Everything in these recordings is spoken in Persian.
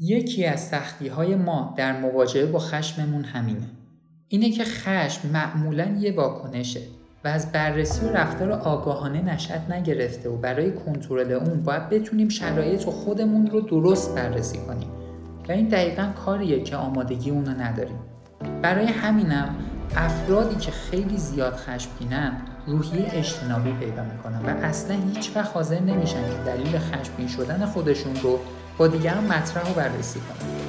یکی از سختی های ما در مواجهه با خشممون همینه. اینه که خشم معمولا یه واکنشه و از بررسی و رفتار آگاهانه نشد نگرفته و برای کنترل اون باید بتونیم شرایط و خودمون رو درست بررسی کنیم. و این دقیقا کاریه که آمادگی اونو نداریم. برای همینم افرادی که خیلی زیاد خشمگینن روحیه اجتنابی پیدا می‌کنن و اصلا هیچ وقت حاضر نمیشن که دلیل خشمگین شدن خودشون رو با دیگران مطرح و بررسی کنن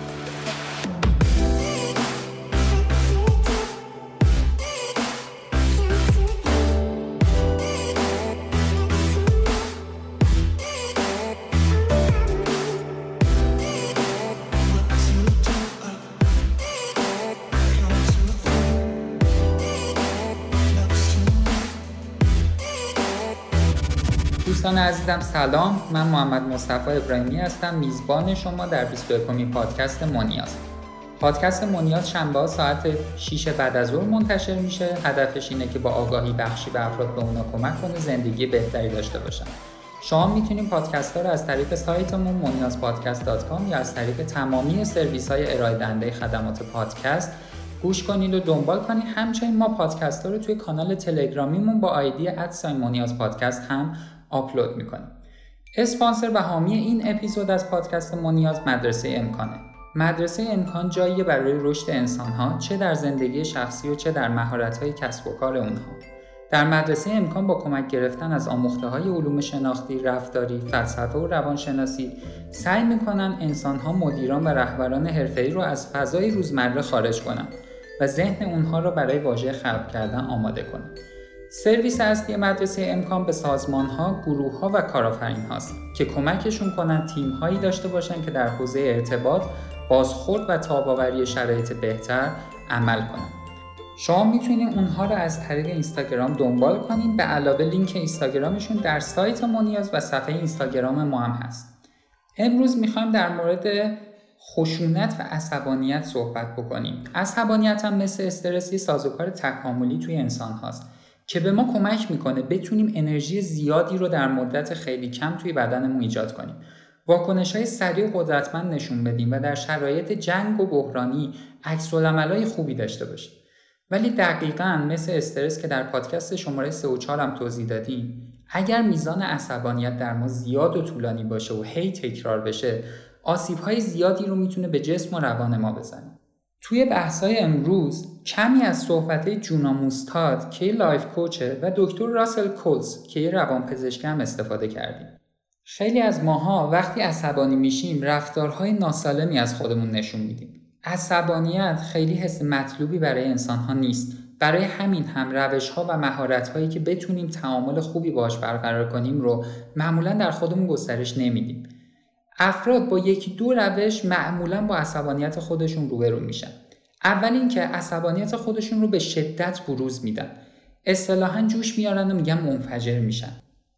دوستان عزیزم سلام. من محمد مصطفی ابراهیمی هستم. میزبان شما در 21 پادکست مونیاز پادکست مونیاز شنبه ساعت 6 بعد از ظهر منتشر میشه. هدفش اینه که با آگاهی بخشی به افراد به اونا کمک کنه زندگی بهتری داشته باشن. شما می‌تونید پادکست ها رو از طریق سایتمون مونیازپادکست.com یا از طریق تمامی سرویس های ارائه دهنده خدمات پادکست گوش کنید و دنبال کنید. همچنین ما پادکست ها رو توی کانال تلگرامیمون با آیدی ادساین پادکست هم آپلود می‌کنیم. اسپانسر و حامی این اپیزود از پادکست ما نیاز مدرسه امکانه. مدرسه امکان جایی برای رشد انسانها چه در زندگی شخصی و چه در مهارت‌های کسب و کار اونها. در مدرسه امکان با کمک گرفتن از آموخته های علوم شناختی، رفتاری، فلسفه و روانشناسی سعی می‌کنن انسانها مدیران و رهبران حرفه‌ای رو از فضای روزمره خارج کنند و ذهن اونها را برای واژه خلق کردن آماده کنند. سرویس اصلی مدرسه امکان به سازمان ها، گروه ها و کارآفرین هاست که کمکشون کنند تیم هایی داشته باشند که در حوزه ارتباط، بازخورد و تاباوری شرایط بهتر عمل کنند. شما می‌تونید اونها رو از طریق اینستاگرام دنبال کنید به علاوه لینک اینستاگرامشون در سایت مونیاز و صفحه اینستاگرام ما هم هست. امروز می‌خوایم در مورد خشونت و عصبانیت صحبت بکنیم. عصبانیت هم مثل استرسی سازوکار تکاملی توی انسان هاست. که به ما کمک می‌کنه بتونیم انرژی زیادی رو در مدت خیلی کم توی بدنمون ایجاد کنیم. واکنش های سریع و قدرتمند نشون بدیم و در شرایط جنگ و بحرانی عکس خوبی داشته باشیم. ولی دقیقا مثل استرس که در پادکست شماره 3 و 4 هم توضیح دادیم اگر میزان عصبانیت در ما زیاد و طولانی باشه و هی تکرار بشه آسیب های زیادی رو می‌تونه به جسم و روان ما بزنه. توی بحث‌های امروز کمی از صحبت جونا موستاد که life coach ه و دکتر راسل کولز که یه روانپزشکه هم استفاده کردیم. خیلی از ماها وقتی عصبانی میشیم رفتارهای ناسالمی از خودمون نشون میدیم. عصبانیت خیلی حس مطلوبی برای انسانها نیست. برای همین هم روش ها و مهارت هایی که بتونیم تعامل خوبی باش برقرار کنیم رو معمولا در خودمون گسترش نمیدیم. افراد با یکی دو روش معمولا با عصبانیت خودشون روبرو میشن. اول اینکه عصبانیت خودشون رو به شدت بروز میدن. اصطلاحا جوش میارن و میگن منفجر میشن.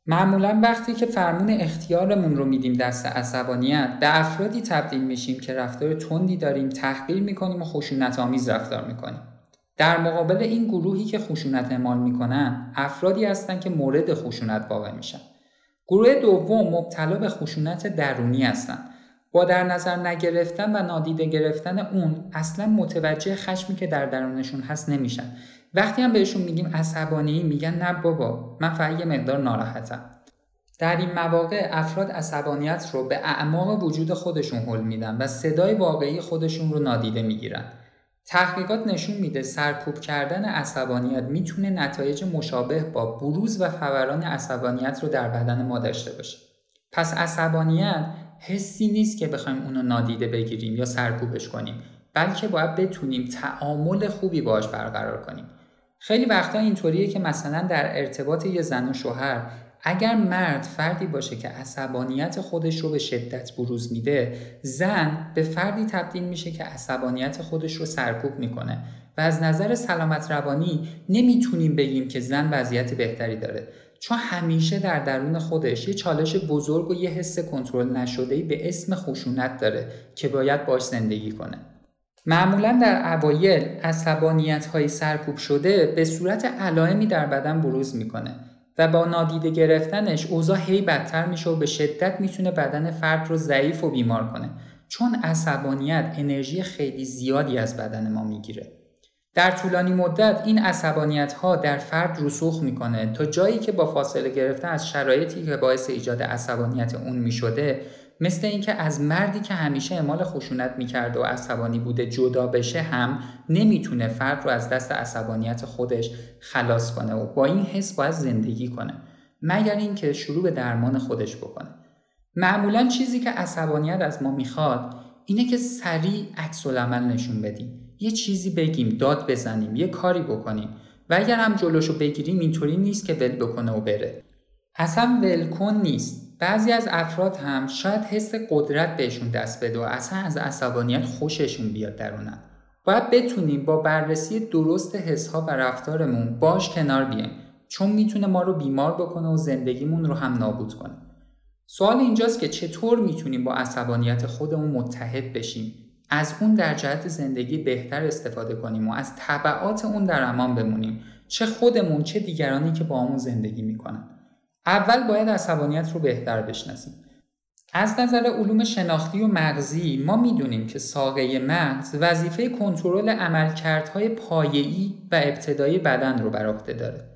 معمولا وقتی که فرمون اختیارمون رو میدیم دست عصبانیت به افرادی تبدیل میشیم که رفتار تندی داریم تحقیر می‌کنیم و خشونت آمیز رفتار می‌کنیم. در مقابل این گروهی که خشونت اعمال می‌کنن افرادی هستند که مورد خشونت واقع میشن. گروه دوم مبتلا به خشونت درونی هستند. با در نظر نگرفتن و نادیده گرفتن اون اصلا متوجه خشمی که در درونشون هست نمیشن. وقتی هم بهشون میگیم عصبانی میگن نه بابا من فقط یه مقدار ناراحتم. در این مواقع افراد عصبانیت رو به اعماق وجود خودشون حل میدن و صدای واقعی خودشون رو نادیده می‌گیرن. تحقیقات نشون میده سرکوب کردن عصبانیت می‌تونه نتایج مشابه با بروز و فوران عصبانیت رو در بدن ما داشته باشه. پس عصبانیت حسی نیست که بخوایم اونو نادیده بگیریم یا سرکوبش کنیم بلکه باید بتونیم تعامل خوبی باش برقرار کنیم. خیلی وقتا اینطوریه که مثلا در ارتباط یه زن و شوهر اگر مرد فردی باشه که عصبانیت خودش رو به شدت بروز میده زن به فردی تبدیل میشه که عصبانیت خودش رو سرکوب می‌کنه. و از نظر سلامت روانی نمی‌تونیم بگیم که زن وضعیت بهتری داره. چون همیشه در درون خودش یه چالش بزرگ و یه حس کنترل نشده به اسم خشونت داره که باید باش زندگی کنه. معمولا در اوایل عصبانیت های سرکوب شده به صورت علائمی در بدن بروز می‌کنه. و با نادیده گرفتنش اوضاع هی بدتر میشه و به شدت می‌تونه بدن فرد رو ضعیف و بیمار کنه. چون عصبانیت انرژی خیلی زیادی از بدن ما می‌گیره. در طولانی مدت این عصبانیت ها در فرد رسوخ می‌کنه تا جایی که با فاصله گرفته از شرایطی که باعث ایجاد عصبانیت اون می‌شده مثل اینکه از مردی که همیشه اعمال خشونت می‌کرده و عصبانی بوده جدا بشه هم نمی‌تونه فرد رو از دست عصبانیت خودش خلاص کنه و با این حس باید زندگی کنه مگر اینکه شروع به درمان خودش بکنه. معمولا چیزی که عصبانیت از ما می‌خواد اینه که سریع عکس العمل نشون بدیم یه چیزی بگیم داد بزنیم یه کاری بکنیم و اگر هم جلوشو بگیریم اینطوری نیست که ول بکنه و بره. اصلا ولکن نیست. بعضی از افراد هم شاید حس قدرت بهشون دست بده و اصلا از عصبانیت خوششون بیاد درونن. باید بتونیم با بررسی درست حسها و رفتارمون باش کنار بیایم چون می‌تونه ما رو بیمار بکنه و زندگیمون رو هم نابود کنه. سوال اینجاست که چطور می‌تونیم با عصبانیت خودمون متحد بشیم؟ از اون در جهت زندگی بهتر استفاده کنیم و از طبعات اون در امان بمونیم. چه خودمون چه دیگرانی که با همون زندگی می‌کنن. اول باید عصبانیت رو بهتر بشناسیم. از نظر علوم شناختی و مغزی ما می‌دونیم که ساقه مغز وظیفه کنترل عملکردهای پایه‌ای و ابتدایی بدن رو بر عهده داره.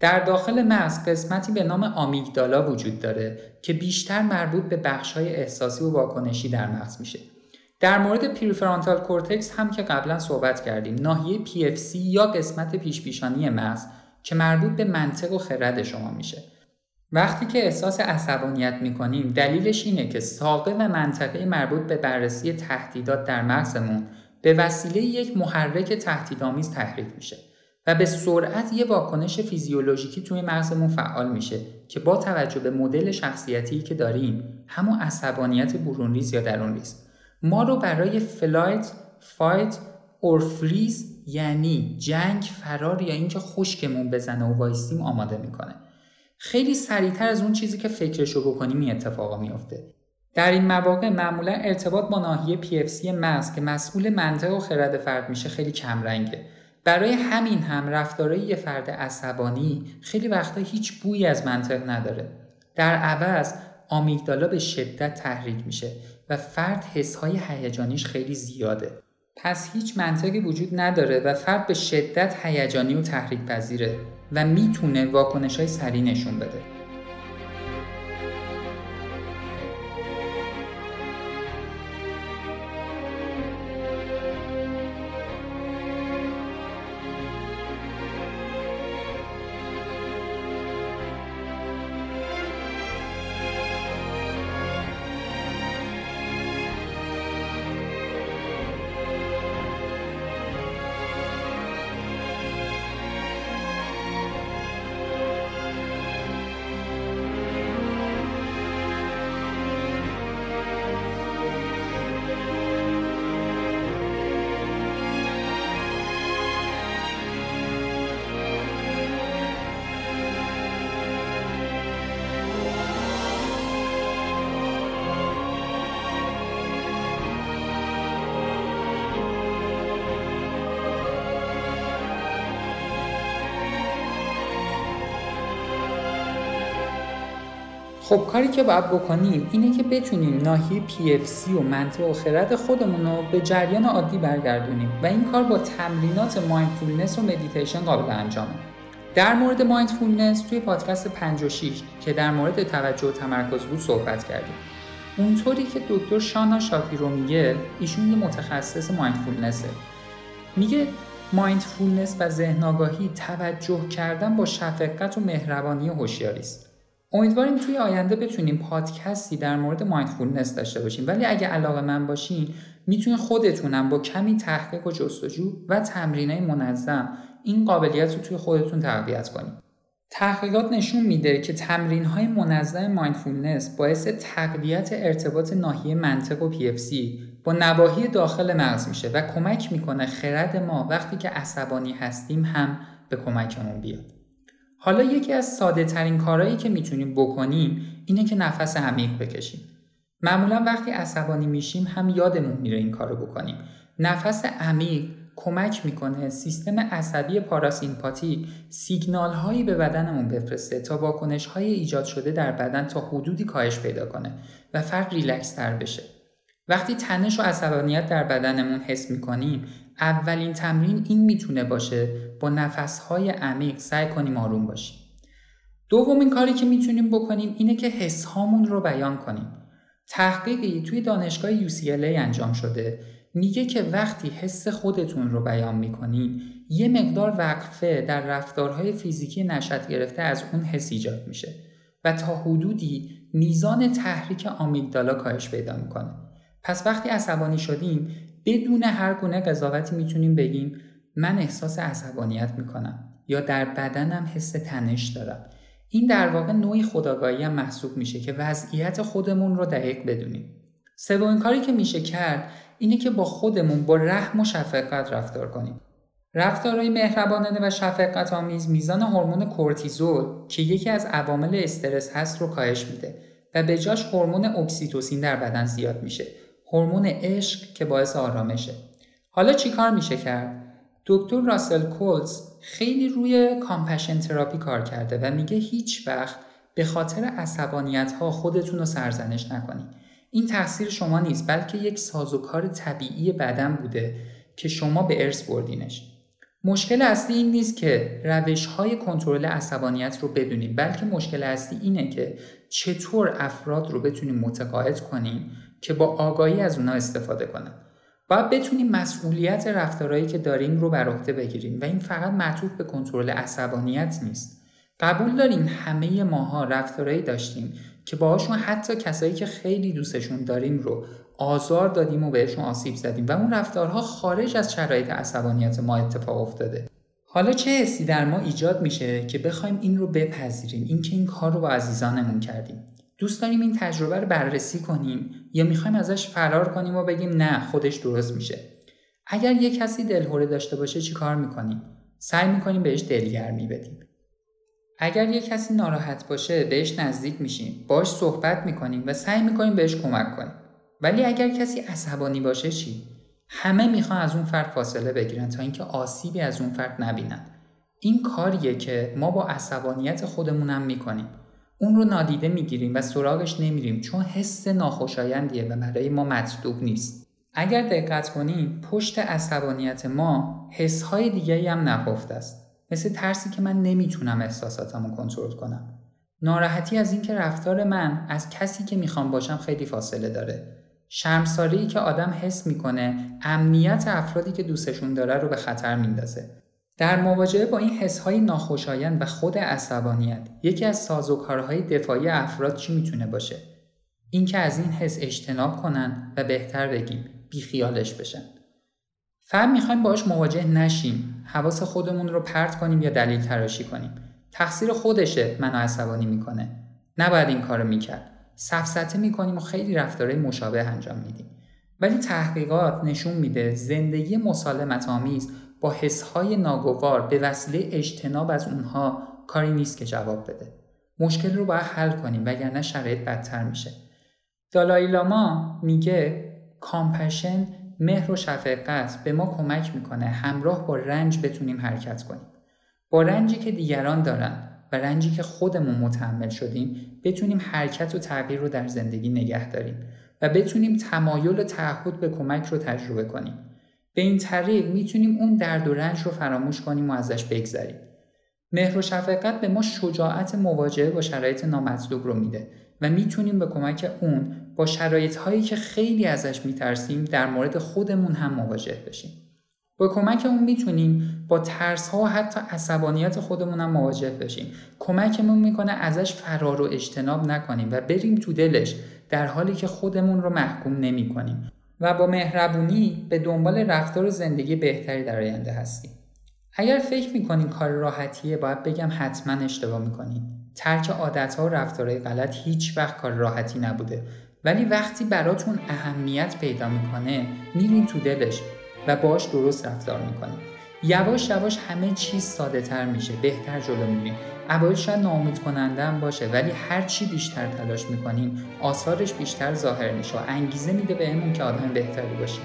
در داخل مغز قسمتی به نام amygdala وجود داره که بیشتر مربوط به بخش‌های احساسی و واکنشی در مغز میشه. در مورد prefrontal cortex هم که قبلا صحبت کردیم ناحیه PFC یا قسمت پیشپیشانی مغز که مربوط به منطق و خرد شما میشه. وقتی که احساس عصبانیت می‌کنیم دلیلش اینه که ساقه و منطقه مربوط به بررسی تهدیدات در مغزمون به وسیله یک محرک تهدیدآمیز تحریک میشه و به سرعت یه واکنش فیزیولوژیکی توی مغزمون فعال میشه که با توجه به مدل شخصیتی که داریم همون عصبانیت برونریز یا درونریز ما رو برای flight، fight or freeze یعنی جنگ، فرار یا اینکه خشکمون بزنه و وایستیم آماده می‌کنه. خیلی سریعتر از اون چیزی که فکرشو بکنیم این اتفاقا میافته. در این مواقع معمولا ارتباط با ناحیه PFC مغز که مسئول منطق و خرد فرد میشه خیلی کمرنگه. برای همین هم رفتارهای یه فرد عصبانی خیلی وقتا هیچ بویی از منطق نداره. در عوض آمیگدالا به شدت تحریک میشه و فرد حسهای هیجانیش خیلی زیاده پس هیچ منطقی وجود نداره و فرد به شدت هیجانی و تحریک پذیره و می‌تونه واکنش های سریع نشون بده. خب کاری که باید بکنیم اینه که بتونیم ناحیه PFC و منطق و خرد خودمون رو به جریان عادی برگردونیم و این کار با تمرینات mindfulness و مدیتیشن قابل انجامه در مورد mindfulness توی پادکست 56 که در مورد توجه و تمرکز بود صحبت کردیم. اونطوری که دکتر شانا شاپیرو میگه ایشون یه متخصص mindfulness ه میگه mindfulness و ذهن آگاهی توجه کردن با شفقت و مهربانی هوشیاری است. امیدواریم توی آینده بتونیم پادکستی در مورد mindfulness داشته باشیم. ولی اگه علاقه‌مند باشین می‌تونین خودتونم با کمی تحقیق و جستجو و تمرینای منظم این قابلیت رو توی خودتون تقویت کنید تحقیقات نشون میده که تمرین های منظم mindfulness باعث تقویت ارتباط ناحیه منطق و PFC با نواحی داخل مغز میشه و کمک می‌کنه خرد ما وقتی که عصبانی هستیم هم به کمکمون بیاد. حالا یکی از ساده ترین کارهایی که می‌تونیم بکنیم اینه که نفس عمیق بکشیم. معمولا وقتی عصبانی میشیم هم یادمون میره این کارو بکنیم. نفس عمیق کمک می‌کنه سیستم عصبی پاراسیمپاتیک سیگنال هایی به بدنمون بفرسته تا واکنش های ایجاد شده در بدن تا حدودی کاهش پیدا کنه و فرد ریلکس تر بشه. وقتی تنش و عصبانیت در بدنمون حس می‌کنیم اولین تمرین این می‌تونه باشه با نفسهای عمیق سعی کنیم آروم باشیم. دومین کاری که می‌تونیم بکنیم اینه که حس هامون رو بیان کنیم. تحقیقی توی دانشگاه UCLA انجام شده. میگه که وقتی حس خودتون رو بیان می‌کنین یه مقدار وقفه در رفتارهای فیزیکی نشد گرفته از اون حس ایجاد میشه و تا حدودی میزان تحریک آمیگدالا کاهش پیدا می‌کنه. پس وقتی عصبانی شدیم بدون هر گونه قضاوتی می‌تونیم بگیم من احساس عصبانیت می‌کنم یا در بدنم حس تنش دارم. این در واقع نوعی خداگاهی هم محسوب میشه که وضعیت خودمون رو دقیق بدونیم. سومین کاری که میشه کرد اینه که با خودمون با رحم و شفقت رفتار کنیم. رفتارهای مهربانانه و شفقت آمیز میزان هورمون کورتیزول که یکی از عوامل استرس هست رو کاهش میده و به جاش هورمون اکسیتوسین در بدن زیاد میشه. هورمون عشق که باعث آرامشه. حالا چیکار میشه کرد؟ دکتر راسل کولز خیلی روی compassion therapy کار کرده و میگه هیچ وقت به خاطر عصبانیت ها خودتون رو سرزنش نکنید. این تقصیر شما نیست بلکه یک سازوکار طبیعی بدن بوده که شما به ارث بردینش. مشکل اصلی این نیست که روش های کنترل عصبانیت رو بدونیم بلکه مشکل اصلی اینه که چطور افراد رو بتونیم متقاعد کنیم که با آگاهی از اونا استفاده کنن. باید بتونیم مسئولیت رفتارهایی که داریم رو بر عهده بگیریم و این فقط معطوف به کنترل عصبانیت نیست. قبول داریم همه ماها رفتارهایی داشتیم که باهاشون حتی کسایی که خیلی دوستشون داریم رو آزار دادیم و بهشون آسیب زدیم و اون رفتارها خارج از شرایط عصبانیت ما اتفاق افتاده. حالا چه حسی در ما ایجاد میشه که بخوایم این رو بپذیریم؟ اینکه این کار رو با عزیزانمون کردیم. دوست داریم این تجربه رو بررسی کنیم. یا می‌خوایم ازش فرار کنیم و بگیم نه خودش درست میشه. اگر یه کسی دلهوره داشته باشه چی کار می‌کنیم؟ سعی می‌کنیم بهش دلگرمی بدیم. اگر یه کسی ناراحت باشه بهش نزدیک میشیم. باش صحبت می‌کنیم و سعی می‌کنیم بهش کمک کنیم. ولی اگر کسی عصبانی باشه چی؟ همه می‌خوان از اون فرد فاصله بگیرن تا اینکه آسیبی از اون فرد نبینن. این کاریه که ما با عصبانیت خودمونم می‌کنیم. اون رو نادیده می‌گیریم و سراغش نمیریم چون حس ناخوشایندیه و برای ما مطلوب نیست. اگر دقت کنیم پشت عصبانیت ما حسهای دیگری هم نهفته است. مثل ترسی که من نمی‌تونم احساساتمو کنترل کنم. ناراحتی از اینکه رفتار من از کسی که می‌خوام باشم خیلی فاصله داره. شرمساری که آدم حس می‌کنه امنیت افرادی که دوستشون داره رو به خطر میندازه. در مواجهه با این حسهای ناخوشایند و خود عصبانیت یکی از سازوکارهای دفاعی افراد چی می‌تونه باشه؟ اینکه از این حس اجتناب کنن و بهتر بگیم بیخیالش بشن. فهم می‌خوایم باش مواجه نشیم. حواس خودمون رو پرت کنیم یا دلیل تراشی کنیم. تقصیر خودشه منو عصبانی می‌کنه. نباید این کارو می‌کرد. سفسته می‌کنیم و خیلی رفتارهای مشابه انجام میدیم. ولی تحقیقات نشون میده زندگی مسالمت آمیز با حسهای ناگوار به وسیله اجتناب از اونها کاری نیست که جواب بده. مشکل رو باید حل کنیم وگرنه شرایط بدتر میشه. دالای لاما میگه کامپشن مهر و شفقت به ما کمک می‌کنه همراه با رنج بتونیم حرکت کنیم. با رنجی که دیگران دارن و رنجی که خودمون متحمل شدیم بتونیم حرکت و تغییر رو در زندگی نگه داریم و بتونیم تمایل و تعهد به کمک رو تجربه کنیم. به این طریق می‌تونیم اون درد و رنج رو فراموش کنیم و ازش بگذریم. مهر و شفقت به ما شجاعت مواجهه با شرایط نامطلوب رو میده و می‌تونیم به کمک اون با شرایط هایی که خیلی ازش میترسیم در مورد خودمون هم مواجه بشیم. با کمک اون می‌تونیم با ترس ها و حتی عصبانیت خودمون هم مواجه بشیم. کمکمون می‌کنه ازش فرار و اجتناب نکنیم و بریم تو دلش در حالی که خودمون رو محکوم نمی کنیم و با مهربونی به دنبال رفتار زندگی بهتری در آینده هستیم. اگر فکر می‌کنین کار راحتیه باید بگم حتما اشتباه می‌کنین. ترک عادتها و رفتارهای غلط هیچ وقت کار راحتی نبوده. ولی وقتی براتون اهمیت پیدا می‌کنه میرین تو دلش و باش درست رفتار می‌کنیم یواش یواش همه چیز ساده تر میشه بهتر جلو میریم. اوایل شاید ناامید کننده هم باشه ولی هر چی بیشتر تلاش می‌کنیم آثارش بیشتر ظاهر میشه و انگیزه میده بهمون که آدم بهتری باشیم.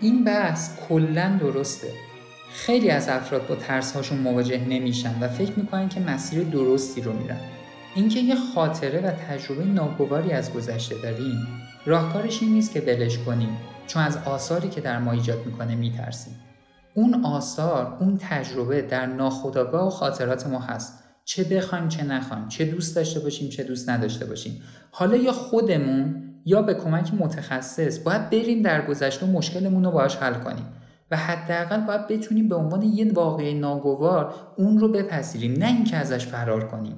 این بحث کلا درسته. خیلی از افراد با ترس مواجه نمیشن و فکر می‌کنن که مسیر درستی رو میرن. اینکه یه خاطره و تجربه ناگواری از گذشته داریم راهکارش این نیست که بلش کنیم چون از آثاری که در ما ایجاد می‌کنه میترسیم. اون آثار اون تجربه در ناخودآگاه و خاطرات ما هست. چه بخوایم چه نخوایم چه دوست داشته باشیم چه دوست نداشته باشیم. حالا یا خودمون یا به کمک متخصص باید بریم در گذشته مشکلمون رو باهاش حل کنیم. و حداقل باید بتونیم به عنوان یه واقعه ناگوار اون رو بپذیریم نه اینکه ازش فرار کنیم.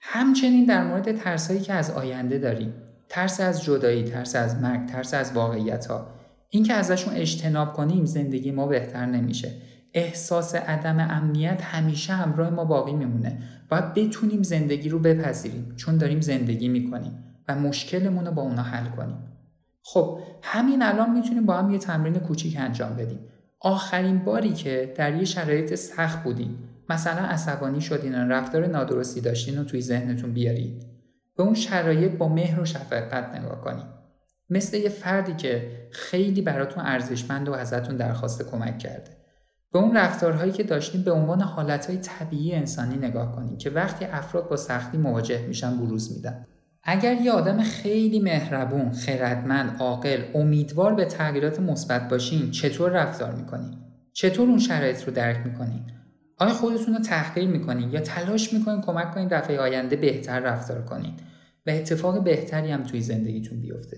همچنین در مورد ترسایی که از آینده داریم. ترس از جدایی ترس از مرگ ترس از واقعیت ها اینکه ازشون اجتناب کنیم زندگی ما بهتر نمیشه. احساس عدم امنیت همیشه همراه ما باقی میمونه. باید بتونیم زندگی رو بپذیریم. چون داریم زندگی می‌کنیم. و مشکلمون رو با اونا حل کنیم. خب همین الان می‌تونیم با هم یه تمرین کوچیک انجام بدیم. آخرین باری که در یه شرایط سخت بودیم. مثلا عصبانی شدین رفتار نادرستی داشتین رو توی ذهنتون بیارید. به اون شرایط با مهر و شفقت نگاه کنید مثل یه فردی که خیلی براتون ارزشمند و ازتون درخواست کمک کرده. به اون رفتارهایی که داشتیم به عنوان حالتهای طبیعی انسانی نگاه کنید که وقتی افراد با سختی مواجه میشن بروز میدن. اگر یه آدم خیلی مهربون، خردمند، عاقل، امیدوار به تغییرات مثبت باشین چطور رفتار می‌کنین؟ چطور اون شرایط رو درک می‌کنین؟ آیا خودتون رو تحقیر می‌کنین یا تلاش می‌کنین کمک کنین دفعه آینده بهتر رفتار کنین و اتفاق بهتری هم توی زندگیتون بیفته؟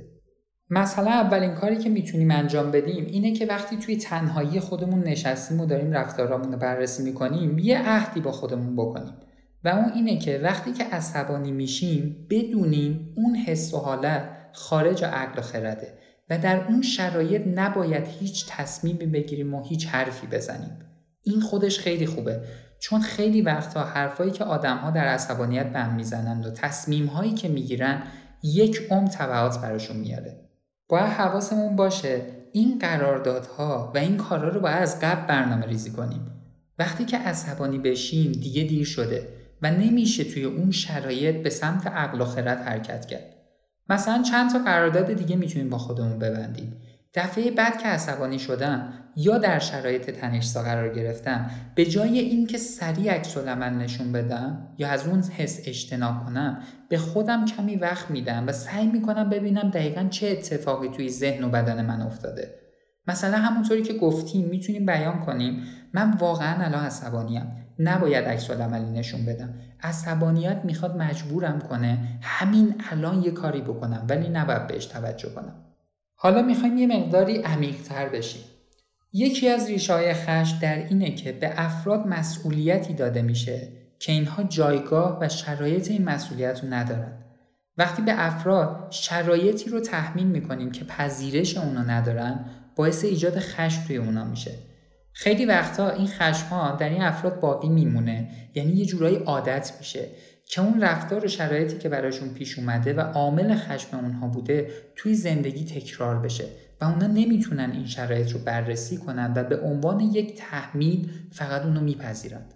مثلا اولین کاری که می‌تونیم انجام بدیم اینه که وقتی توی تنهایی خودمون نشستیم و داریم رفتارامون رو بررسی می‌کنیم یه عهدی با خودمون بکنیم و اون اینه که وقتی که عصبانی میشیم بدونیم اون حس و حالت خارج عقل و خرده و در اون شرایط نباید هیچ تصمیمی بگیریم و هیچ حرفی بزنیم. این خودش خیلی خوبه چون خیلی وقتها حرفایی که آدمها در عصبانیت به هم می‌زنند و تصمیمهایی که می‌گیرن یک عمر تبعات براشون میاره. باید حواسمون باشه این قراردادها و این کارا رو باید از قبل برنامه ریزی کنیم. وقتی که عصبانی بشیم دیگه دیر شده. و نمیشه توی اون شرایط به سمت عقل و خرد حرکت کرد. مثلا چند تا قرارداد دیگه می‌تونیم با خودمون ببندیم. دفعه بعد که عصبانی شدم یا در شرایط تنشسا قرار گرفتم به جای اینکه سریع عکس نشون بدم یا از اون حس اجتناب کنم به خودم کمی وقت میدم و سعی می‌کنم ببینم دقیقا چه اتفاقی توی ذهن و بدن من افتاده مثلا همونطوری که گفتیم می‌تونیم بیان کنیم من واقعا الان عصبانیم نباید عکس عملی نشون بدم. عصبانیت می‌خواد مجبورم کنه همین الان یه کاری بکنم ولی نباید بهش توجه کنم. حالا می‌خوایم یه مقداری عمیقتر بشیم. یکی از ریشه های خشم در اینه که به افراد مسئولیتی داده میشه که اینها جایگاه و شرایط این مسئولیت رو ندارن. وقتی به افراد شرایطی رو تحمیل می‌کنیم که پذیرش اونا ندارن باعث ایجاد خشم توی اونا میشه. خیلی وقتا این خشم ها در این افراد باقی میمونه. یعنی یه جورایی عادت میشه که اون رفتار و شرایطی که براشون پیش اومده و عامل خشم اونها بوده توی زندگی تکرار بشه و اونا نمی‌تونن این شرایط رو بررسی کنن و به عنوان یک تحمیل فقط اونو میپذیرند.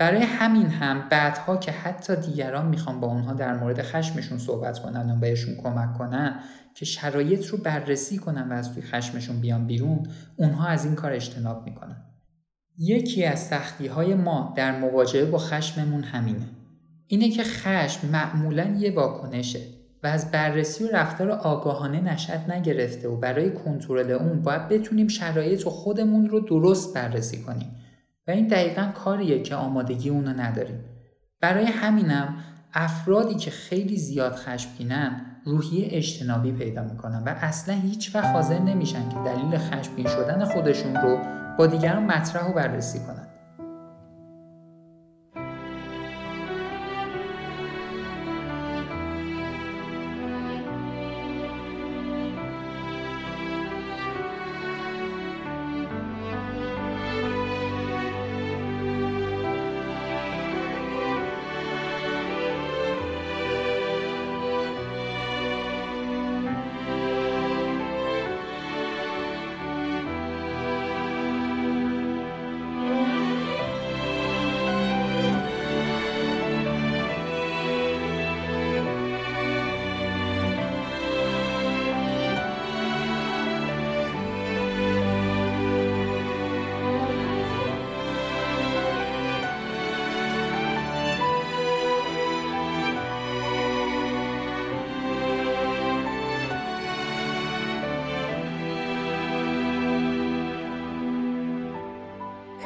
برای همین هم بعدها که حتی دیگران می‌خوان با اونها در مورد خشمشون صحبت کنن و بهشون کمک کنن که شرایط رو بررسی کنن و از توی خشمشون بیان بیرون اونها از این کار اجتناب می‌کنن. یکی از سختی های ما در مواجهه با خشممون همینه. اینه که خشم معمولا یه واکنشه و از بررسی و رفتار آگاهانه نشد نگرفته و برای کنترل اون باید بتونیم شرایط و خودمون رو درست بررسی کنیم. این دقیقا کاریه که آمادگی اونو نداریم. برای همینم افرادی که خیلی زیاد خشمگینن روحیه اجتنابی پیدا می‌کنن و اصلا هیچ وقت حاضر نمیشن که دلیل خشمگین شدن خودشون رو با دیگران مطرح و بررسی کنن.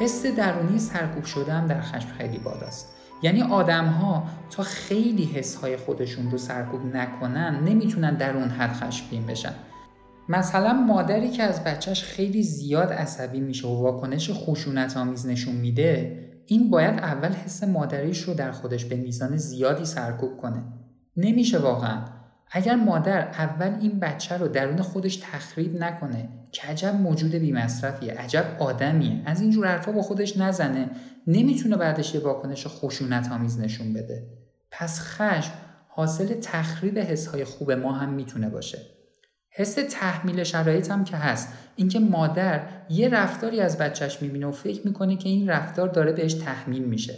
حس درونی سرکوب شدن در خشم خیلی بالاست یعنی آدم ها تا خیلی حس های خودشون رو سرکوب نکنن نمی‌تونن در اون حد خشمگین بشن. مثلا مادری که از بچهش خیلی زیاد عصبی میشه و واکنش خشونت آمیز نشون میده این باید اول حس مادریش رو در خودش به میزان زیادی سرکوب کنه. نمیشه واقعا. اگر مادر اول این بچه رو درون خودش تخریب نکنه که عجب موجود بیمصرفیه عجب آدمیه. از اینجور حرفا با خودش نزنه. نمی‌تونه بعدش یه واکنش خشونت آمیز نشون بده. پس خشم حاصل تخریب حسهای خوب ما هم می‌تونه باشه. حس تحمیل شرایط هم که هست. اینکه مادر یه رفتاری از بچهش می‌بینه و فکر می‌کنه که این رفتار داره بهش تحمیل میشه.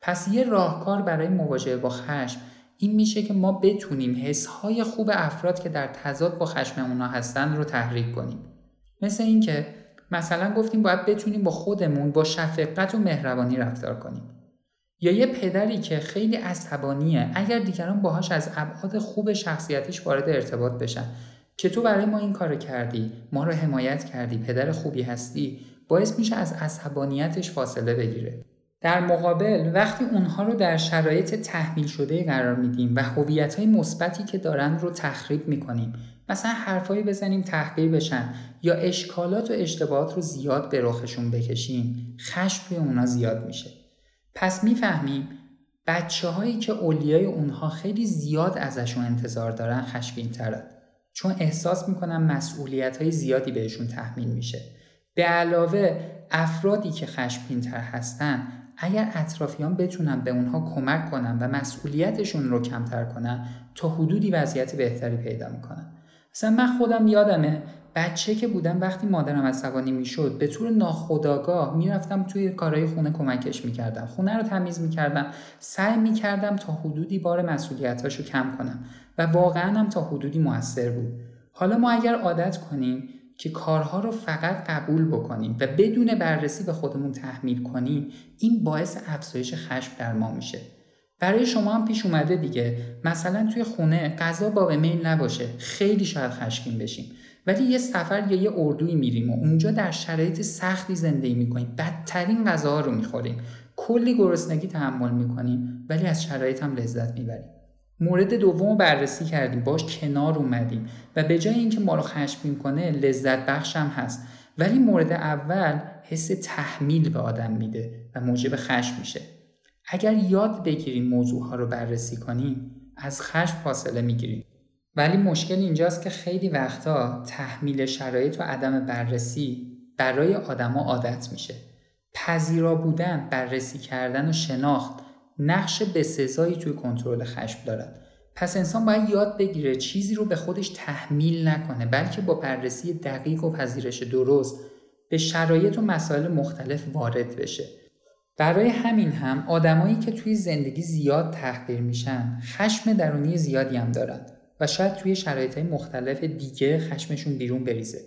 پس یه راهکار برای مواجهه با خشم این میشه که ما بتونیم حسهای خوب افراد که در تضاد با خشم اونا هستن رو تحریک کنیم. مثل اینکه مثلا گفتیم باید بتونیم با خودمون با شفقت و مهربانی رفتار کنیم. یا یه پدری که خیلی عصبانیه اگر دیگران باهاش از ابعاد خوب شخصیتیش وارد ارتباط بشن که تو برای ما این کار کردی ما رو حمایت کردی پدر خوبی هستی باعث میشه از عصبانیتش فاصله بگیره. در مقابل وقتی اونها رو در شرایط تحمیل شده قرار میدیم و هویت های مثبتی که دارن رو تخریب می‌کنیم مثلا حرفایی بزنیم تحقیر بشن یا اشکالات و اشتباهات رو زیاد به رخشون بکشیم خشم روی اونا زیاد میشه. پس می‌فهمیم بچه هایی که اولیای اونها خیلی زیاد ازشون انتظار دارن خشمگین ترن چون احساس می‌کنن مسئولیت های زیادی بهشون تحمیل میشه. به علاوه افرادی که خشمگین تر هستن اگر اطرافیان بتونن به اونها کمک کنن و مسئولیتشون رو کمتر کنن تا حدودی وضعیت بهتری پیدا می‌کنن. مثلا من خودم یادمه بچه که بودم وقتی مادرم عصبانی می‌شد به طور ناخودآگاه می‌رفتم توی کارهای خونه کمکش می‌کردم. خونه رو تمیز می‌کردم. سعی می‌کردم تا حدودی بار مسئولیتاشو کم کنم. و واقعا هم تا حدودی موثر بود. حالا ما اگر عادت کنیم که کارها رو فقط قبول بکنیم و بدون بررسی به خودمون تحمیل کنیم این باعث افزایش خشم در ما میشه. برای شما هم پیش اومده دیگه. مثلا توی خونه غذا با میل نباشه. خیلی شاید خشمگین بشیم. ولی یه سفر یا یه اردوی میریم و اونجا در شرایط سختی زندگی می‌کنیم. بدترین غذاها رو می‌خوریم. کلی گرسنگی تحمل می‌کنیم. ولی از شرایط هم لذت می‌بریم. مورد دوم بررسی کردیم. باش کنار اومدیم. و به جای اینکه ما رو خشمگین کنه لذت بخش هم هست. ولی مورد اول حس تحمیل به آدم میده و موجب خشم میشه. اگر یاد بگیریم موضوع ها رو بررسی کنیم از خشم فاصله می‌گیریم. ولی مشکل اینجاست که خیلی وقتا تحمیل شرایط و عدم بررسی برای آدما عادت میشه. پذیرا بودن بررسی کردن و شناخت نقش بسزایی توی کنترل خشم دارد. پس انسان باید یاد بگیره چیزی رو به خودش تحمیل نکنه بلکه با بررسی دقیق و پذیرش درست به شرایط و مسائل مختلف وارد بشه. برای همین هم آدمایی که توی زندگی زیاد تحقیر میشن خشم درونی زیادی هم دارن و شاید توی شرایط مختلف دیگه خشمشون بیرون بریزه.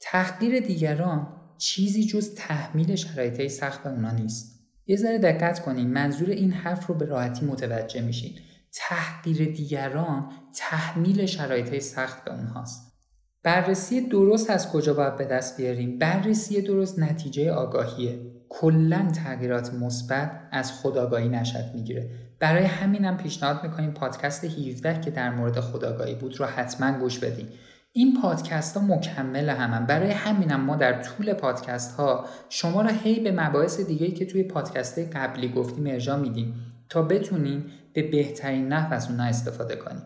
تحقیر دیگران چیزی جز تحمیل شرایط سخت به اونا نیست. یه ذره دقت کنین منظور این حرف رو به راحتی متوجه میشین. تحقیر دیگران تحمیل شرایط سخت به اونهاست. بررسی درست از کجا باید به دست بیاریم؟ بررسی درست نتیجه آگاهیه. کلا تغییرات مثبت از خداگاهی نشد می‌گیره. برای همینم پیشنهاد می‌کنیم پادکست 17 که در مورد خداگاهی بود رو حتما گوش بدین. این پادکست ها مکمل همن. برای همینم ما در طول پادکست ها شما را هی به مباحث دیگه که توی پادکست قبلی گفتیم ارجا میدیم تا بتونیم به بهترین نحو از اونها استفاده کنیم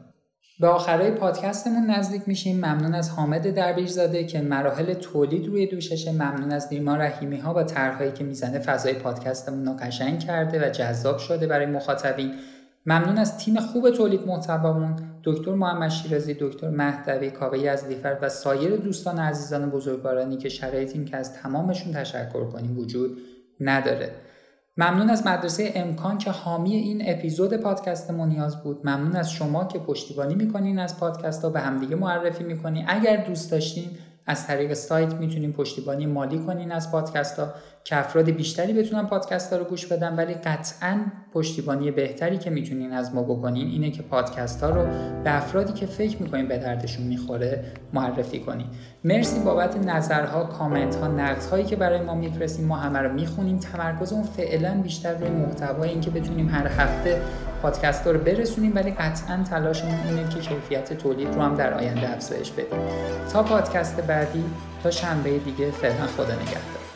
به آخرای پادکستمون نزدیک میشیم. ممنون از حامد دربیشزاده که مراحل تولید روی دوششه ممنون از نیما رحیمی ها با طرحهایی که می‌زنه فضای پادکستمون رو قشنگ کرده و جذاب شده برای مخاطبین. ممنون از تیم خوب تولید محتوامون. دکتر محمد شیرازی دکتر مهدوی کاوه از لیفر و سایر دوستان عزیزان بزرگوارانی که شرایط این که از تمامشون تشکر کنیم وجود نداره. ممنون از مدرسه امکان که حامی این اپیزود پادکست نیاز بود. ممنون از شما که پشتیبانی می‌کنین از پادکست ها به همدیگه معرفی می‌کنین. اگر دوست داشتین از طریق سایت می‌تونین پشتیبانی مالی کنین از پادکست ها. که افراد بیشتری بتونن پادکست ها رو گوش بدن ولی قطعا پشتیبانی بهتری که می‌تونین از ما بکنین اینه که پادکست ها رو به افرادی که فکر می‌کنین به دردشون می‌خوره معرفی کنین. مرسی بابت نظرها کامنت ها نقد که برای ما میفرستیم ما همه رو می‌خونیم. تمرکزمون فعلا بیشتر روی محتوای اینکه بتونیم هر هفته پادکست رو برسونیم ولی قطعا تلاشمون اینه که کیفیت تولید رو هم در آینده افزایش بدیم. تا پادکست بعدی تا شنبه دیگه فعلا خدا نگهدار.